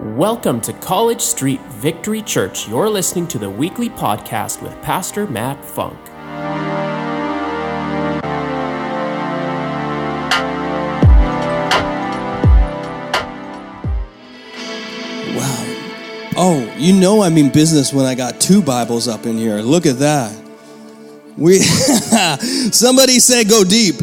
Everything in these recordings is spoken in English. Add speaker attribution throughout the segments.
Speaker 1: Welcome to College Street Victory Church. You're listening to the weekly podcast with Pastor Matt Funk.
Speaker 2: Wow. Oh, you know I mean business when I got two Bibles up in here. Look at that. We somebody said go deep.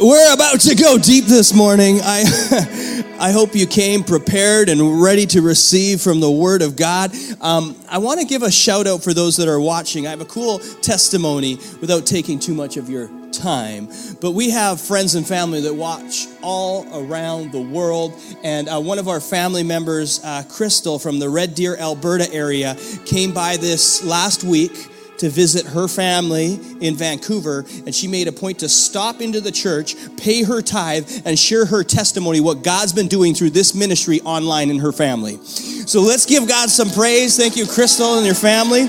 Speaker 2: We're about to go deep this morning. I I hope you came prepared and ready to receive from the Word of God. Um, I want to give a shout out for those that are watching. I have a cool testimony without taking too much of your time. But we have friends and family that watch all around the world. And uh, one of our family members, uh, Crystal from the Red Deer, Alberta area, came by this last week to visit her family in Vancouver, and she made a point to stop into the church, pay her tithe, and share her testimony, what God's been doing through this ministry online in her family. So let's give God some praise. Thank you, Crystal, and your family,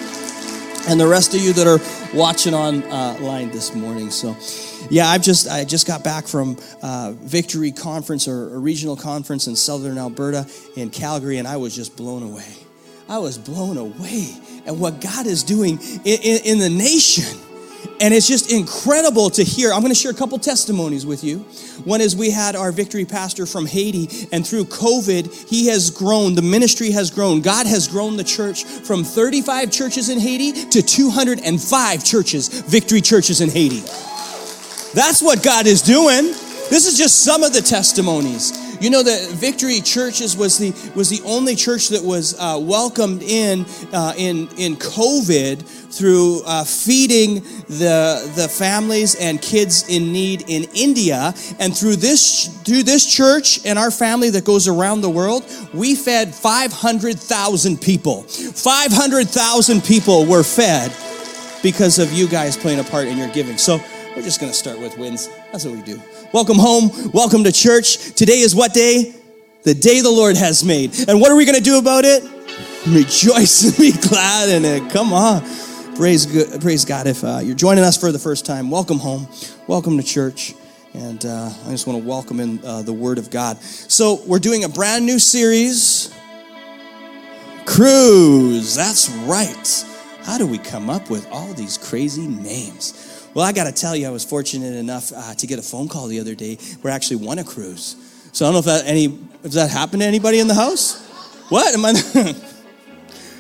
Speaker 2: and the rest of you that are watching online this morning. So, yeah, I've just I just got back from uh, Victory Conference or a regional conference in Southern Alberta in Calgary, and I was just blown away. I was blown away at what God is doing in, in, in the nation. And it's just incredible to hear. I'm going to share a couple testimonies with you. One is we had our victory pastor from Haiti, and through COVID, he has grown, the ministry has grown. God has grown the church from 35 churches in Haiti to 205 churches, victory churches in Haiti. That's what God is doing. This is just some of the testimonies. You know that Victory Churches was the was the only church that was uh, welcomed in uh, in in COVID through uh, feeding the the families and kids in need in India, and through this through this church and our family that goes around the world, we fed five hundred thousand people. Five hundred thousand people were fed because of you guys playing a part in your giving. So we're just going to start with wins. That's what we do. Welcome home. Welcome to church. Today is what day? The day the Lord has made. And what are we going to do about it? Rejoice and be glad in it. Come on. Praise, praise God. If uh, you're joining us for the first time, welcome home. Welcome to church. And uh, I just want to welcome in uh, the Word of God. So, we're doing a brand new series Cruise. That's right. How do we come up with all these crazy names? Well, I got to tell you, I was fortunate enough uh, to get a phone call the other day where I actually won a cruise. So I don't know if that any if that happened to anybody in the house. What am I?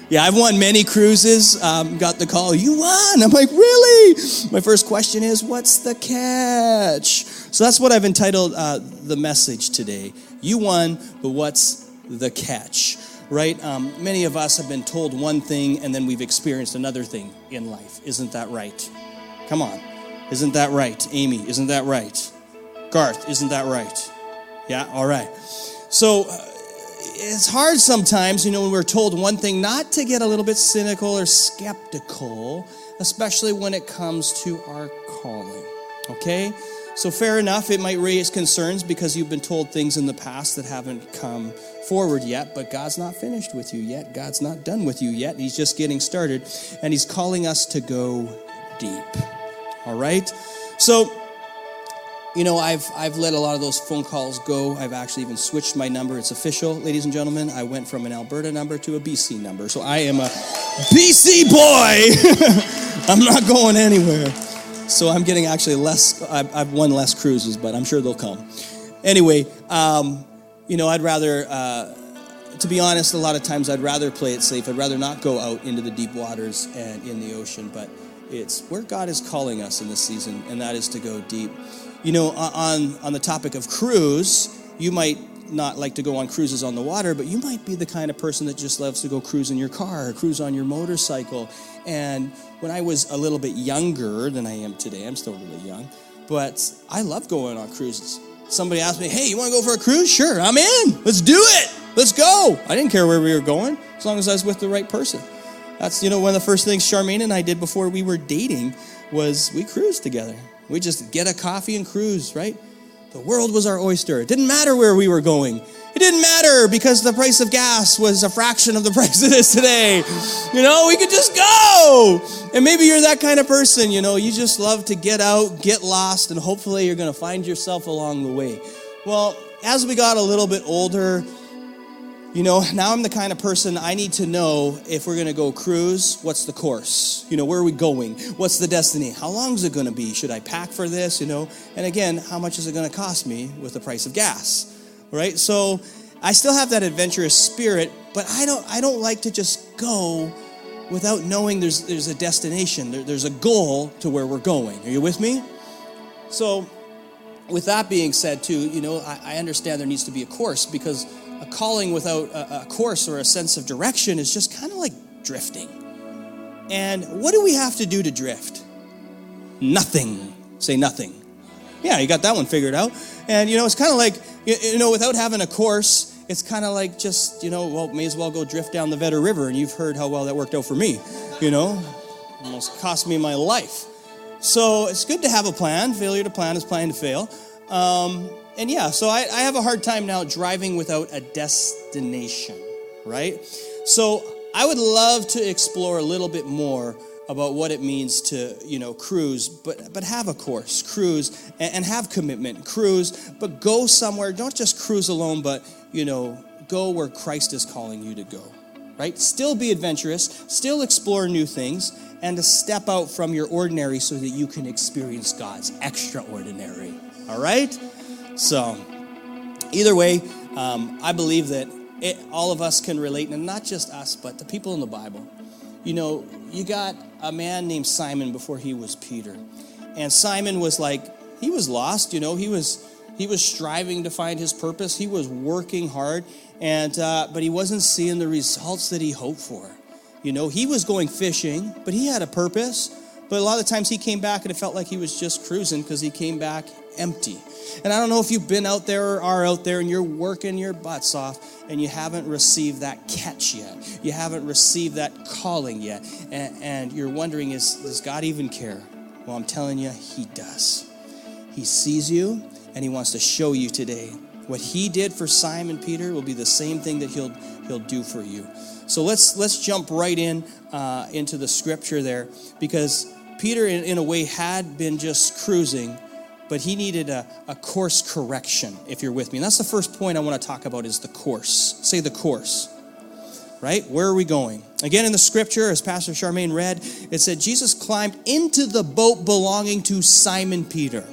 Speaker 2: yeah, I've won many cruises. Um, got the call, you won. I'm like, really? My first question is, what's the catch? So that's what I've entitled uh, the message today. You won, but what's the catch? Right? Um, many of us have been told one thing and then we've experienced another thing in life. Isn't that right? Come on. Isn't that right? Amy, isn't that right? Garth, isn't that right? Yeah, all right. So uh, it's hard sometimes, you know, when we're told one thing, not to get a little bit cynical or skeptical, especially when it comes to our calling. Okay? So, fair enough, it might raise concerns because you've been told things in the past that haven't come forward yet, but God's not finished with you yet. God's not done with you yet. He's just getting started, and He's calling us to go deep. All right? So, you know, I've, I've let a lot of those phone calls go. I've actually even switched my number. It's official, ladies and gentlemen. I went from an Alberta number to a BC number. So I am a BC boy. I'm not going anywhere. So I'm getting actually less, I've, I've won less cruises, but I'm sure they'll come. Anyway, um, you know, I'd rather, uh, to be honest, a lot of times I'd rather play it safe. I'd rather not go out into the deep waters and in the ocean. But it's where God is calling us in this season, and that is to go deep. You know, on, on the topic of cruise, you might not like to go on cruises on the water, but you might be the kind of person that just loves to go cruise in your car or cruise on your motorcycle. And when I was a little bit younger than I am today, I'm still really young, but I love going on cruises. Somebody asked me, hey, you want to go for a cruise? Sure, I'm in. Let's do it. Let's go. I didn't care where we were going as long as I was with the right person. That's, you know, one of the first things Charmaine and I did before we were dating was we cruised together. We just get a coffee and cruise, right? The world was our oyster. It didn't matter where we were going. It didn't matter because the price of gas was a fraction of the price it is today. You know, we could just go. And maybe you're that kind of person, you know, you just love to get out, get lost, and hopefully you're going to find yourself along the way. Well, as we got a little bit older, you know, now I'm the kind of person I need to know if we're gonna go cruise, what's the course? You know, where are we going? What's the destiny? How long is it gonna be? Should I pack for this? You know, and again, how much is it gonna cost me with the price of gas? Right? So I still have that adventurous spirit, but I don't I don't like to just go without knowing there's there's a destination, there, there's a goal to where we're going. Are you with me? So with that being said, too, you know, I, I understand there needs to be a course because a calling without a, a course or a sense of direction is just kind of like drifting. And what do we have to do to drift? Nothing. Say nothing. Yeah, you got that one figured out. And you know, it's kind of like you, know, without having a course, it's kind of like just you know, well, may as well go drift down the Vedder River. And you've heard how well that worked out for me. You know, almost cost me my life. So it's good to have a plan. Failure to plan is planning to fail. Um, and yeah, so I, I have a hard time now driving without a destination, right? So I would love to explore a little bit more about what it means to you know cruise but but have a course cruise and, and, have commitment cruise but go somewhere don't just cruise alone but you know go where christ is calling you to go right still be adventurous still explore new things and to step out from your ordinary so that you can experience god's extraordinary all right so, either way, um, I believe that it, all of us can relate, and not just us, but the people in the Bible. You know, you got a man named Simon before he was Peter, and Simon was like he was lost. You know, he was he was striving to find his purpose. He was working hard, and uh, but he wasn't seeing the results that he hoped for. You know, he was going fishing, but he had a purpose. But a lot of times he came back and it felt like he was just cruising because he came back empty. And I don't know if you've been out there or are out there and you're working your butts off and you haven't received that catch yet. You haven't received that calling yet. And, and you're wondering, is, does God even care? Well, I'm telling you, He does. He sees you and He wants to show you today. What He did for Simon Peter will be the same thing that He'll, he'll do for you. So let's, let's jump right in uh, into the scripture there because Peter, in, in a way, had been just cruising but he needed a, a course correction, if you're with me. And that's the first point I want to talk about is the course. Say the course. Right? Where are we going? Again, in the scripture, as Pastor Charmaine read, it said Jesus climbed into the boat belonging to Simon Peter.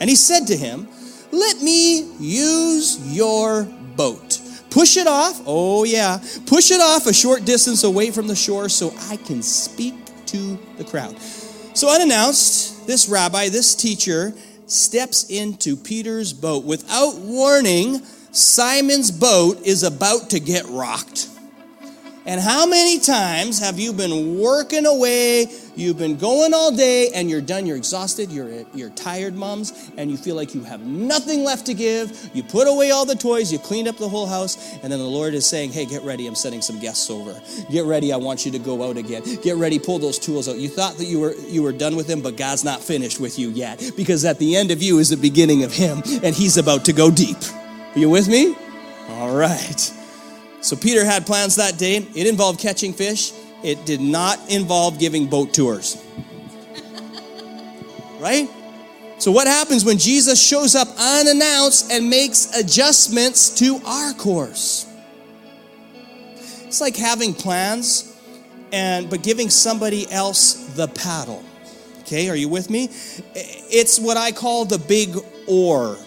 Speaker 2: And he said to him, Let me use your boat. Push it off. Oh, yeah. Push it off a short distance away from the shore so I can speak to the crowd. So, unannounced, this rabbi, this teacher, steps into Peter's boat. Without warning, Simon's boat is about to get rocked. And how many times have you been working away, you've been going all day, and you're done, you're exhausted, you're, you're tired, moms, and you feel like you have nothing left to give. You put away all the toys, you cleaned up the whole house, and then the Lord is saying, Hey, get ready, I'm sending some guests over. Get ready, I want you to go out again. Get ready, pull those tools out. You thought that you were you were done with them, but God's not finished with you yet. Because at the end of you is the beginning of Him, and He's about to go deep. Are you with me? All right. So Peter had plans that day. It involved catching fish. It did not involve giving boat tours. right? So what happens when Jesus shows up unannounced and makes adjustments to our course? It's like having plans and but giving somebody else the paddle. Okay, are you with me? It's what I call the big oar.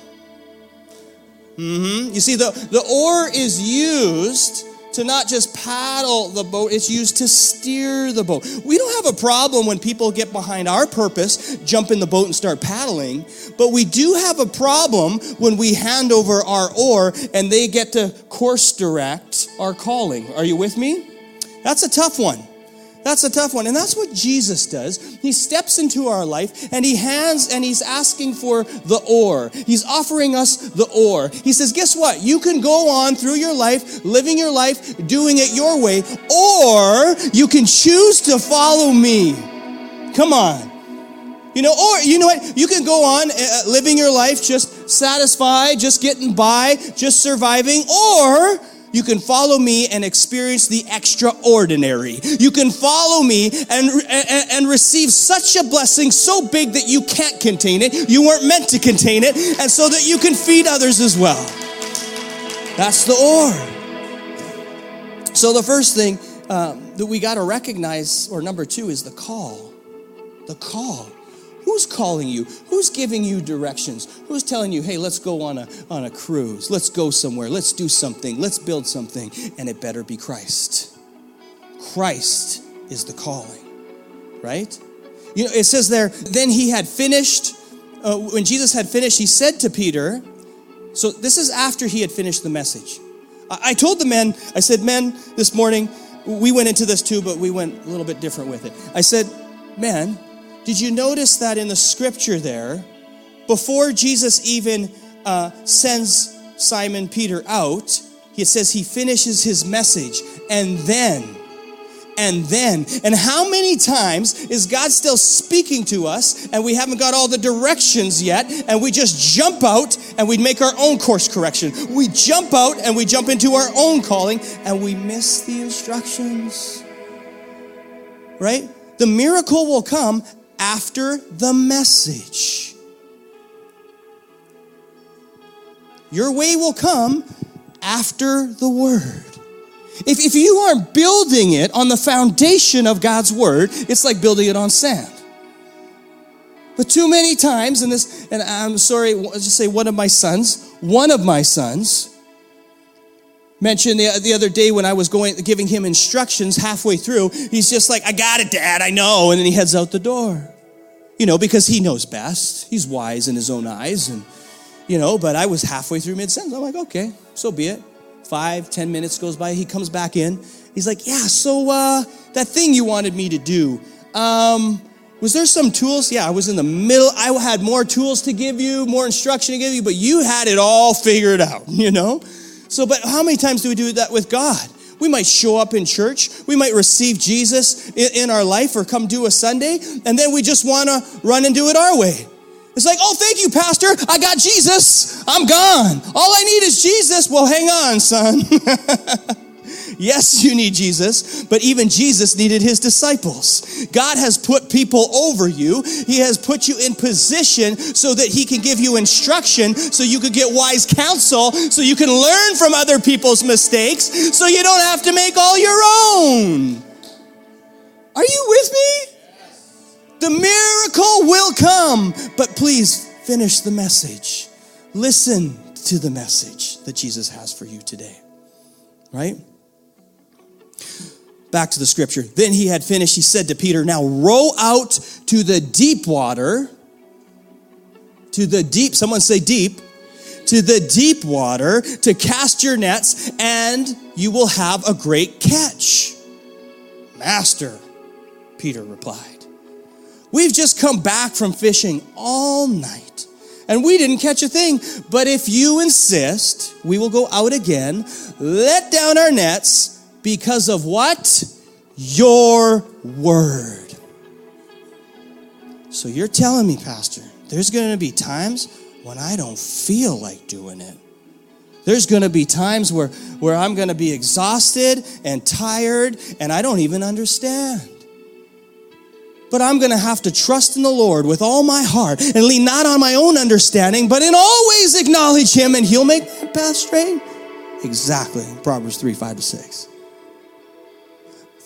Speaker 2: Mm-hmm. You see, the, the oar is used to not just paddle the boat, it's used to steer the boat. We don't have a problem when people get behind our purpose, jump in the boat and start paddling, but we do have a problem when we hand over our oar and they get to course direct our calling. Are you with me? That's a tough one. That's a tough one. And that's what Jesus does. He steps into our life and he hands and he's asking for the oar. He's offering us the oar. He says, Guess what? You can go on through your life, living your life, doing it your way, or you can choose to follow me. Come on. You know, or you know what? You can go on uh, living your life just satisfied, just getting by, just surviving, or you can follow me and experience the extraordinary. You can follow me and, and, and, receive such a blessing so big that you can't contain it. You weren't meant to contain it, and so that you can feed others as well. That's the oar. So the first thing um, that we got to recognize, or number two, is the call. The call. Who's calling you? Who's giving you directions? Who's telling you, hey, let's go on a, on a cruise? Let's go somewhere. Let's do something. Let's build something. And it better be Christ. Christ is the calling, right? You know, it says there, then he had finished. Uh, when Jesus had finished, he said to Peter, so this is after he had finished the message. I, I told the men, I said, men, this morning, we went into this too, but we went a little bit different with it. I said, men, did you notice that in the scripture there, before Jesus even uh, sends Simon Peter out, he says he finishes his message and then and then. And how many times is God still speaking to us and we haven't got all the directions yet and we just jump out and we make our own course correction? We jump out and we jump into our own calling and we miss the instructions. Right? The miracle will come after the message. Your way will come after the word. If, if you aren't building it on the foundation of God's word, it's like building it on sand. But too many times, and this, and I'm sorry, I'll just say one of my sons, one of my sons, mentioned the, the other day when I was going giving him instructions halfway through, he's just like, I got it, Dad, I know. And then he heads out the door. You know, because he knows best. He's wise in his own eyes. And, you know, but I was halfway through mid sentence. I'm like, okay, so be it. Five, ten minutes goes by. He comes back in. He's like, yeah, so uh, that thing you wanted me to do, um, was there some tools? Yeah, I was in the middle. I had more tools to give you, more instruction to give you, but you had it all figured out, you know? So, but how many times do we do that with God? We might show up in church. We might receive Jesus in, in our life or come do a Sunday, and then we just want to run and do it our way. It's like, oh, thank you, Pastor. I got Jesus. I'm gone. All I need is Jesus. Well, hang on, son. Yes, you need Jesus, but even Jesus needed his disciples. God has put people over you. He has put you in position so that he can give you instruction, so you could get wise counsel, so you can learn from other people's mistakes, so you don't have to make all your own. Are you with me? The miracle will come, but please finish the message. Listen to the message that Jesus has for you today. Right? Back to the scripture. Then he had finished. He said to Peter, Now row out to the deep water, to the deep, someone say deep, to the deep water to cast your nets, and you will have a great catch. Master, Peter replied, We've just come back from fishing all night and we didn't catch a thing. But if you insist, we will go out again, let down our nets because of what? Your word. So you're telling me, Pastor, there's going to be times when I don't feel like doing it. There's going to be times where, where I'm going to be exhausted and tired and I don't even understand. But I'm going to have to trust in the Lord with all my heart and lean not on my own understanding, but in all ways acknowledge Him and He'll make my path straight. Exactly. Proverbs 3 5 to 6.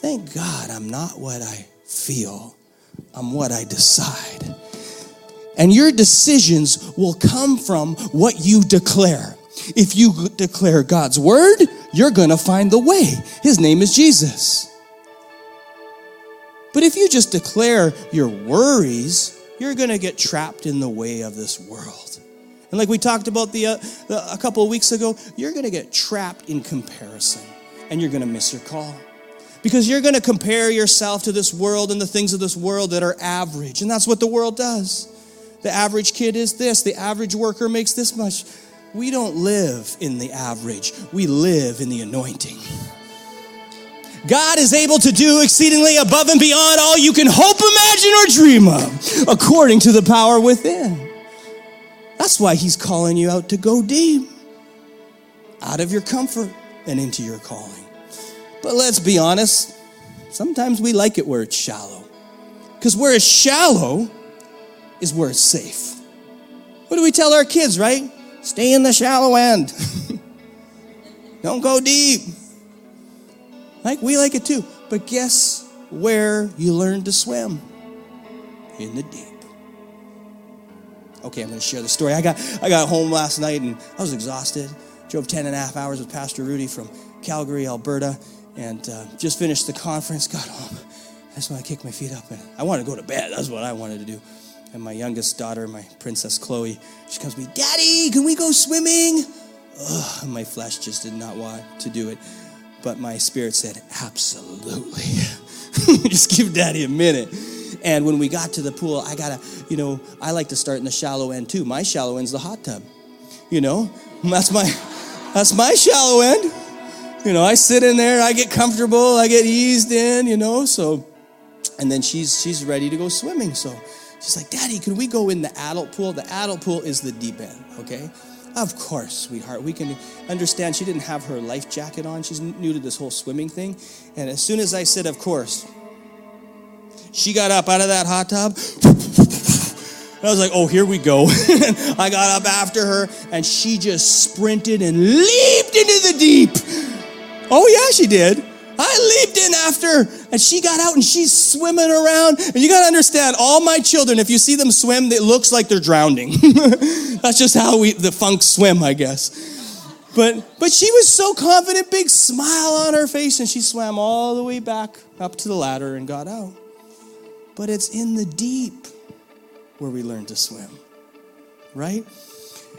Speaker 2: Thank God I'm not what I feel, I'm what I decide. And your decisions will come from what you declare. If you declare God's word, you're to find the way. His name is Jesus. But if you just declare your worries, you're to get trapped in the way of this world. And like we talked about the, uh, the a couple of weeks ago, you're to get trapped in comparison and you're to miss your call because you're going to compare yourself to this world and the things of this world that are average. And that's what the world does. The average kid is this, the average worker makes this much. We don't live in the average, we live in the anointing. God is able to do exceedingly above and beyond all you can hope, imagine, or dream of, according to the power within. That's why He's calling you out to go deep, out of your comfort and into your calling. But let's be honest, sometimes we like it where it's shallow. Because where it's shallow is where it's safe. What do we tell our kids, right? Stay in the shallow end. Don't go deep. Like, we like it too. But guess where you learn to swim? In the deep. Okay, I'm going to share the story. I got, I got home last night and I was exhausted. Drove 10 and a half hours with Pastor Rudy from Calgary, Alberta, and uh, just finished the conference. Got home. That's when I kicked my feet up and I wanted to go to bed. That's what I wanted to do. And my youngest daughter, my princess Chloe, she comes to me, Daddy, can we go swimming? Ugh, my flesh just did not want to do it. But my spirit said, Absolutely. just give daddy a minute. And when we got to the pool, I gotta, you know, I like to start in the shallow end too. My shallow end's the hot tub. You know, that's my that's my shallow end. You know, I sit in there, I get comfortable, I get eased in, you know, so and then she's she's ready to go swimming. So she's like, Daddy, can we go in the adult pool? The adult pool is the deep end, okay? Of course, sweetheart. We can understand she didn't have her life jacket on. She's new to this whole swimming thing. And as soon as I said, of course, she got up out of that hot tub. I was like, oh, here we go. I got up after her and she just sprinted and leaped into the deep. Oh, yeah, she did. I leaped in after and she got out and she's swimming around. And you got to understand, all my children, if you see them swim, it looks like they're drowning. That's just how we, the funk swim, I guess. But, but she was so confident, big smile on her face, and she swam all the way back up to the ladder and got out. But it's in the deep where we learn to swim, right?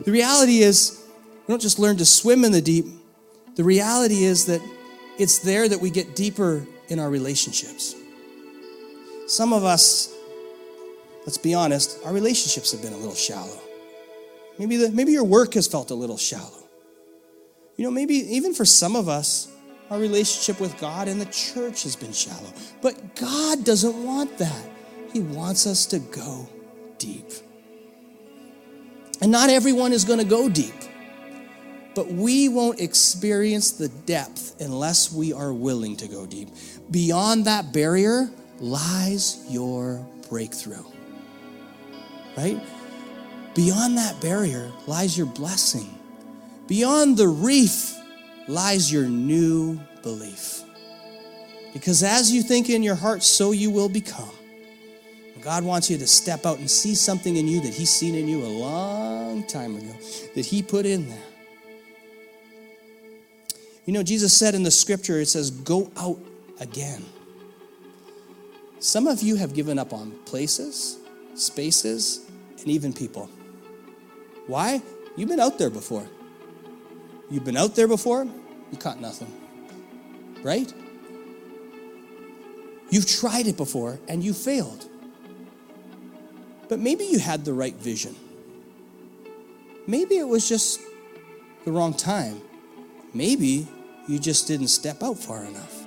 Speaker 2: The reality is, we don't just learn to swim in the deep. The reality is that it's there that we get deeper in our relationships. Some of us, let's be honest, our relationships have been a little shallow. Maybe, the, maybe your work has felt a little shallow. You know, maybe even for some of us, our relationship with God and the church has been shallow. But God doesn't want that. He wants us to go deep. And not everyone is going to go deep. But we won't experience the depth unless we are willing to go deep. Beyond that barrier lies your breakthrough. Right? Beyond that barrier lies your blessing. Beyond the reef lies your new belief. Because as you think in your heart, so you will become. God wants you to step out and see something in you that He's seen in you a long time ago, that He put in there. You know, Jesus said in the scripture, it says, go out again. Some of you have given up on places, spaces, and even people. Why? You've been out there before. You've been out there before, you caught nothing. Right? You've tried it before and you failed. But maybe you had the right vision. Maybe it was just the wrong time. Maybe you just didn't step out far enough.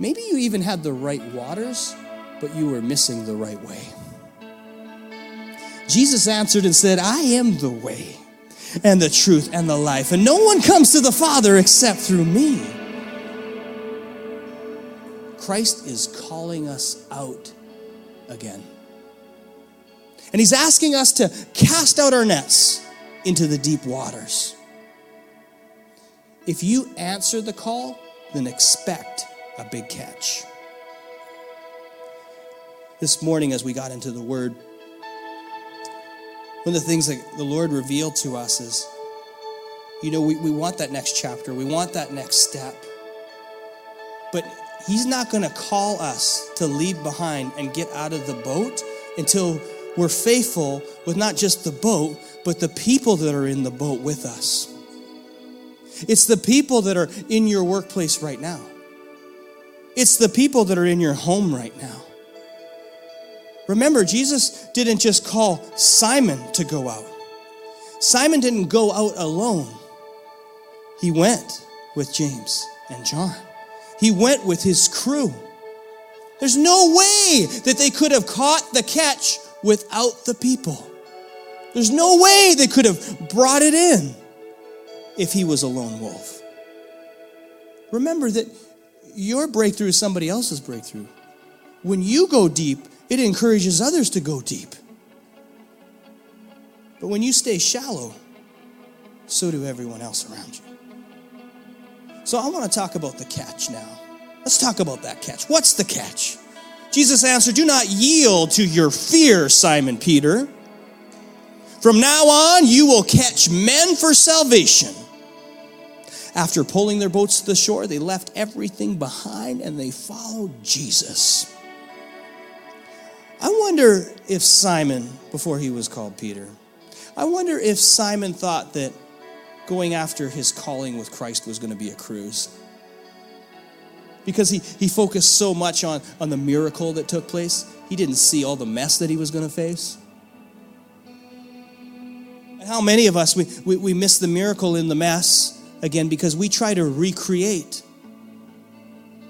Speaker 2: Maybe you even had the right waters, but you were missing the right way. Jesus answered and said, I am the way and the truth and the life, and no one comes to the Father except through me. Christ is calling us out again. And he's asking us to cast out our nets into the deep waters. If you answer the call, then expect a big catch. This morning, as we got into the Word, one of the things that the Lord revealed to us is you know, we, we want that next chapter, we want that next step. But He's not going to call us to leave behind and get out of the boat until we're faithful with not just the boat, but the people that are in the boat with us. It's the people that are in your workplace right now. It's the people that are in your home right now. Remember, Jesus didn't just call Simon to go out. Simon didn't go out alone. He went with James and John. He went with his crew. There's no way that they could have caught the catch without the people. There's no way they could have brought it in if he was a lone wolf. Remember that your breakthrough is somebody else's breakthrough. When you go deep, it encourages others to go deep. But when you stay shallow, so do everyone else around you. So I want to talk about the catch now. Let's talk about that catch. What's the catch? Jesus answered, Do not yield to your fear, Simon Peter. From now on, you will catch men for salvation. After pulling their boats to the shore, they left everything behind and they followed Jesus. I wonder if Simon, before he was called Peter, I wonder if Simon thought that going after his calling with Christ was going to be a cruise. Because he, he focused so much on, on the miracle that took place, he didn't see all the mess that he was going to face. And how many of us, we, we, we miss the miracle in the mess again because we try to recreate.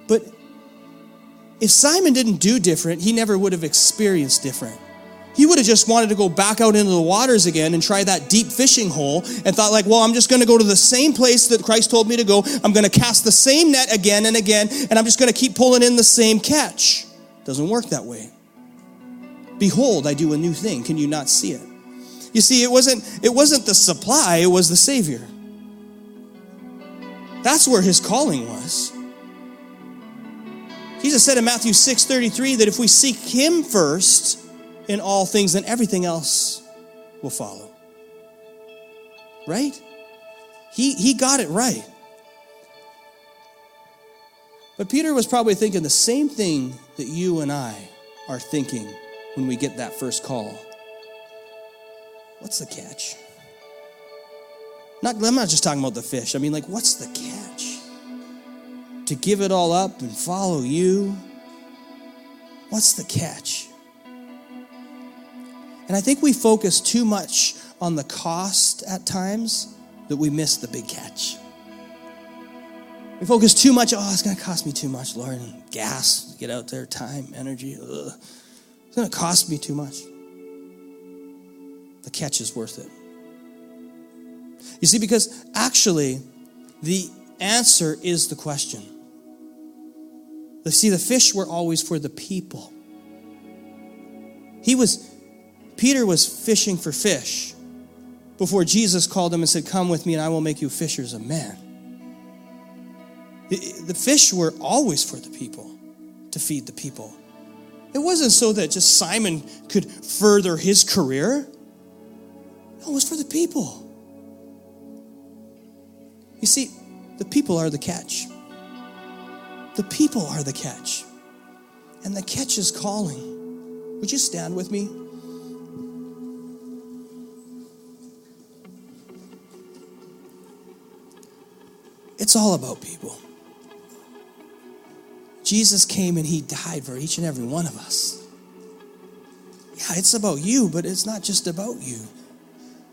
Speaker 2: But if Simon didn't do different, he never would have experienced different. He would have just wanted to go back out into the waters again and try that deep fishing hole and thought, like, well, I'm just going to go to the same place that Christ told me to go. I'm going to cast the same net again and again, and I'm just going to keep pulling in the same catch. Doesn't work that way. Behold, I do a new thing. Can you not see it? You see, it wasn't, it wasn't the supply, it was the Savior. That's where his calling was. Jesus said in Matthew 6 33 that if we seek him first in all things, then everything else will follow. Right? He, he got it right. But Peter was probably thinking the same thing that you and I are thinking when we get that first call. What's the catch? Not, I'm not just talking about the fish. I mean, like, what's the catch? To give it all up and follow you? What's the catch? And I think we focus too much on the cost at times that we miss the big catch. We focus too much, oh, it's going to cost me too much, Lord. And gas, get out there, time, energy. Ugh. It's going to cost me too much. The catch is worth it. You see, because actually, the answer is the question. You see, the fish were always for the people. He was, Peter was fishing for fish before Jesus called him and said, Come with me and I will make you fishers of men. The fish were always for the people, to feed the people. It wasn't so that just Simon could further his career, no, it was for the people. You see, the people are the catch. The people are the catch. And the catch is calling. Would you stand with me? It's all about people. Jesus came and he died for each and every one of us. Yeah, it's about you, but it's not just about you.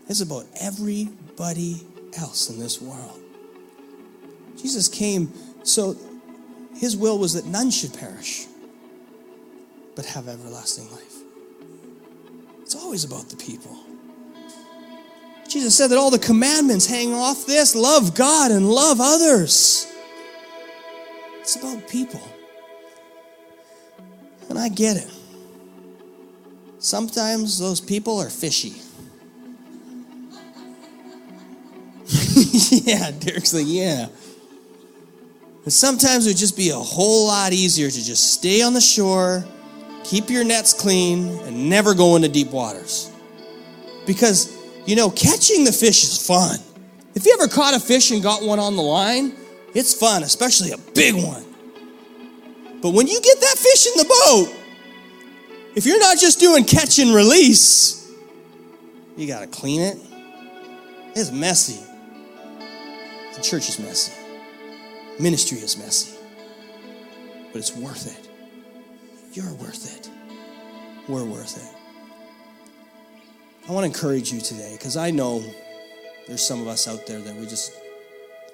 Speaker 2: It's about everybody else in this world. Jesus came so his will was that none should perish, but have everlasting life. It's always about the people. Jesus said that all the commandments hang off this love God and love others. It's about people. And I get it. Sometimes those people are fishy. yeah, Derek's like, yeah. But sometimes it would just be a whole lot easier to just stay on the shore, keep your nets clean, and never go into deep waters. Because, you know, catching the fish is fun. If you ever caught a fish and got one on the line, it's fun, especially a big one. But when you get that fish in the boat, if you're not just doing catch and release, you got to clean it. It's messy. The church is messy. Ministry is messy, but it's worth it. You're worth it. We're worth it. I want to encourage you today because I know there's some of us out there that we just,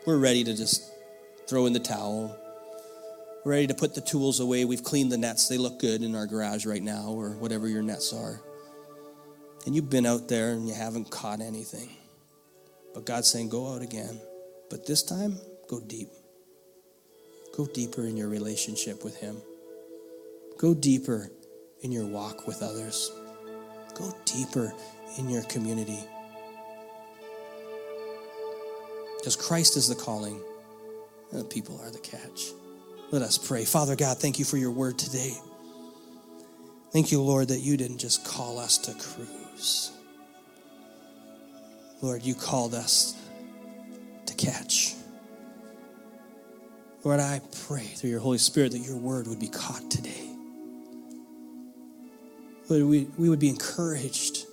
Speaker 2: we're ready to just throw in the towel. We're ready to put the tools away. We've cleaned the nets. They look good in our garage right now or whatever your nets are. And you've been out there and you haven't caught anything. But God's saying, go out again. But this time, go deep. Go deeper in your relationship with Him. Go deeper in your walk with others. Go deeper in your community. Because Christ is the calling, and the people are the catch. Let us pray. Father God, thank you for your word today. Thank you, Lord, that you didn't just call us to cruise. Lord, you called us to catch. Lord, I pray through your Holy Spirit that your word would be caught today. Lord, we, we would be encouraged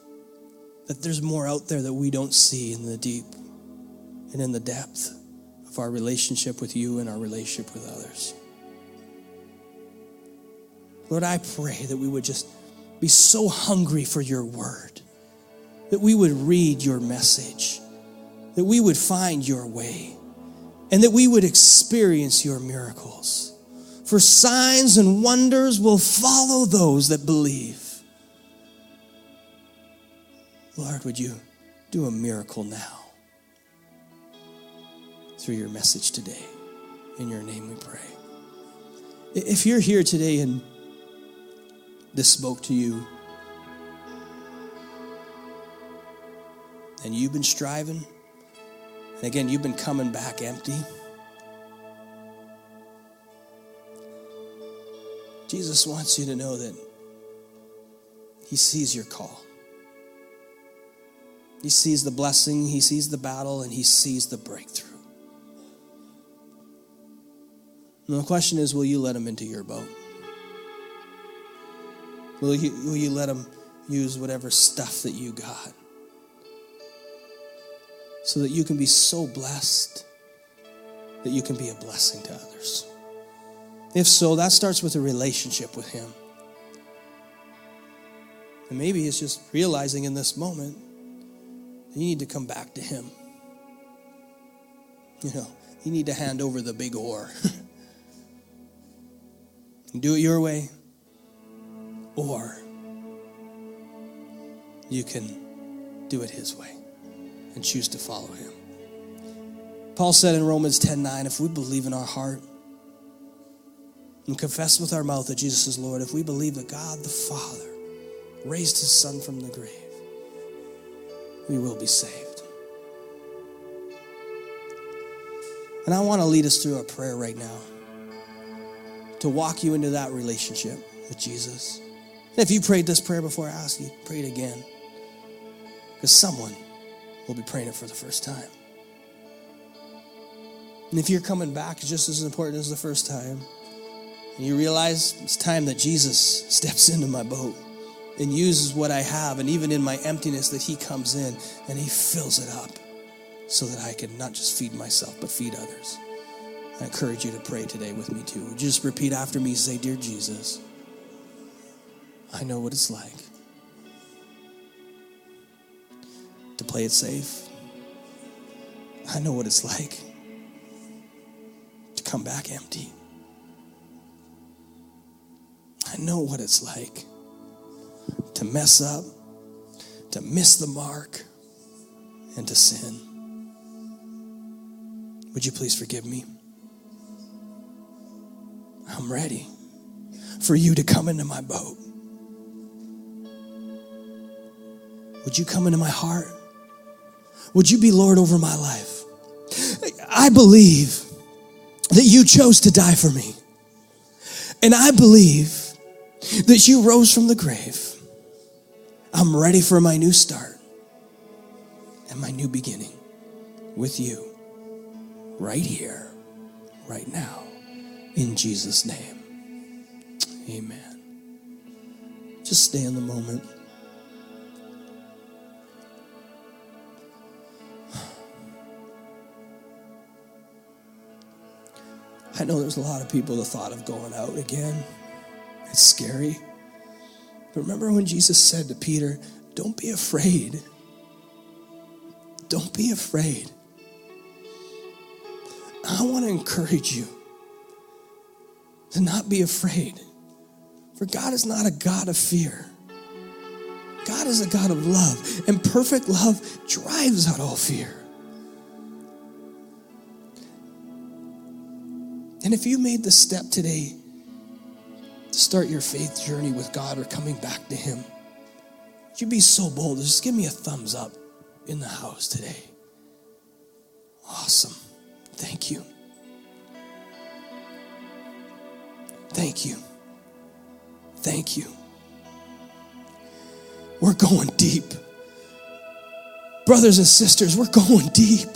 Speaker 2: that there's more out there that we don't see in the deep and in the depth of our relationship with you and our relationship with others. Lord, I pray that we would just be so hungry for your word, that we would read your message, that we would find your way, and that we would experience your miracles. For signs and wonders will follow those that believe. Lord, would you do a miracle now through your message today? In your name we pray. If you're here today and this spoke to you, and you've been striving, and again, you've been coming back empty. Jesus wants you to know that He sees your call. He sees the blessing, He sees the battle, and He sees the breakthrough. And the question is will you let Him into your boat? Will you, will you let Him use whatever stuff that you got? So that you can be so blessed that you can be a blessing to others. If so, that starts with a relationship with Him. And maybe it's just realizing in this moment that you need to come back to Him. You know, you need to hand over the big oar. do it your way, or you can do it his way and choose to follow him. Paul said in Romans 10 9, if we believe in our heart and confess with our mouth that Jesus is Lord, if we believe that God the Father raised his Son from the grave, we will be saved. And I want to lead us through a prayer right now to walk you into that relationship with Jesus. And if you prayed this prayer before I ask you, pray it again. Because someone will be praying it for the first time. And if you're coming back, just as important as the first time. And you realize it's time that Jesus steps into my boat and uses what I have, and even in my emptiness, that He comes in and He fills it up so that I can not just feed myself, but feed others. I encourage you to pray today with me too. Just repeat after me say, Dear Jesus, I know what it's like to play it safe. I know what it's like to come back empty. I know what it's like to mess up, to miss the mark, and to sin. Would you please forgive me? I'm ready for you to come into my boat. Would you come into my heart? Would you be Lord over my life? I believe that you chose to die for me. And I believe that you rose from the grave. I'm ready for my new start and my new beginning with you right here, right now, in Jesus' name. Amen. Just stay in the moment. I know there's a lot of people that thought of going out again. It's scary. But remember when Jesus said to Peter, Don't be afraid. Don't be afraid. I want to encourage you to not be afraid. For God is not a God of fear. God is a God of love, and perfect love drives out all fear. And if you made the step today to start your faith journey with God or coming back to Him, you'd be so bold? Just give me a thumbs up in the house today. Awesome. Thank you. thank you. Thank you. We're going deep. Brothers and sisters, we're going deep.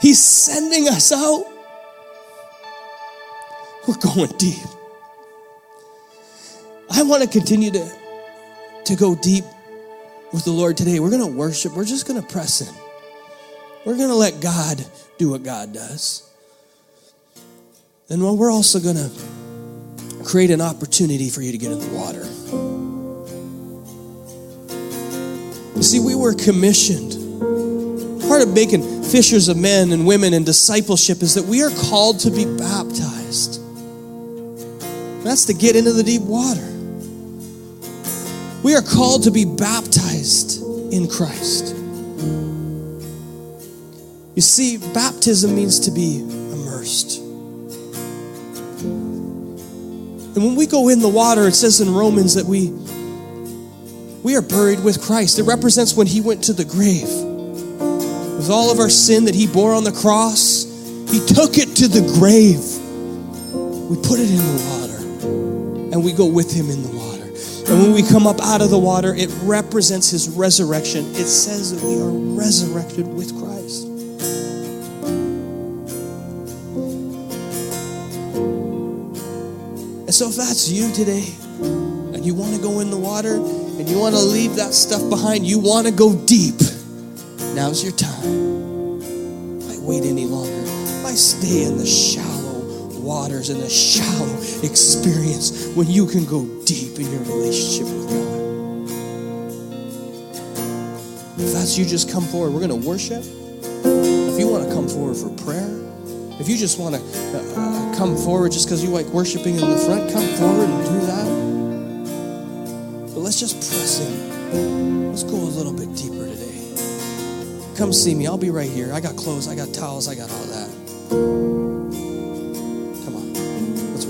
Speaker 2: He's sending us out. We're going deep. I want to continue to, to go deep with the Lord today. We're going to worship, we're just going to press in. We're going to let God do what God does. And well, we're also going to create an opportunity for you to get in the water. See, we were commissioned. Part of making fishers of men and women and discipleship is that we are called to be baptized. That's to get into the deep water. We are called to be baptized in Christ. You see, baptism means to be immersed. And when we go in the water, it says in Romans that we we are buried with Christ. It represents when he went to the grave. With all of our sin that he bore on the cross, he took it to the grave. We put it in the water and we go with him in the water. And when we come up out of the water, it represents his resurrection. It says that we are resurrected with Christ. And so, if that's you today, and you want to go in the water, and you want to leave that stuff behind, you want to go deep, now's your time. Why wait any longer? Why stay in the shallow waters and the shallow experience when you can go deep in your relationship with God? If that's you, just come forward. We're going to worship. If you want to come forward for prayer, if you just want to uh, come forward just because you like worshiping in the front, come forward and do that. But let's just press in. Let's go a little bit deeper today. Come see me. I'll be right here. I got clothes, I got towels, I got all that.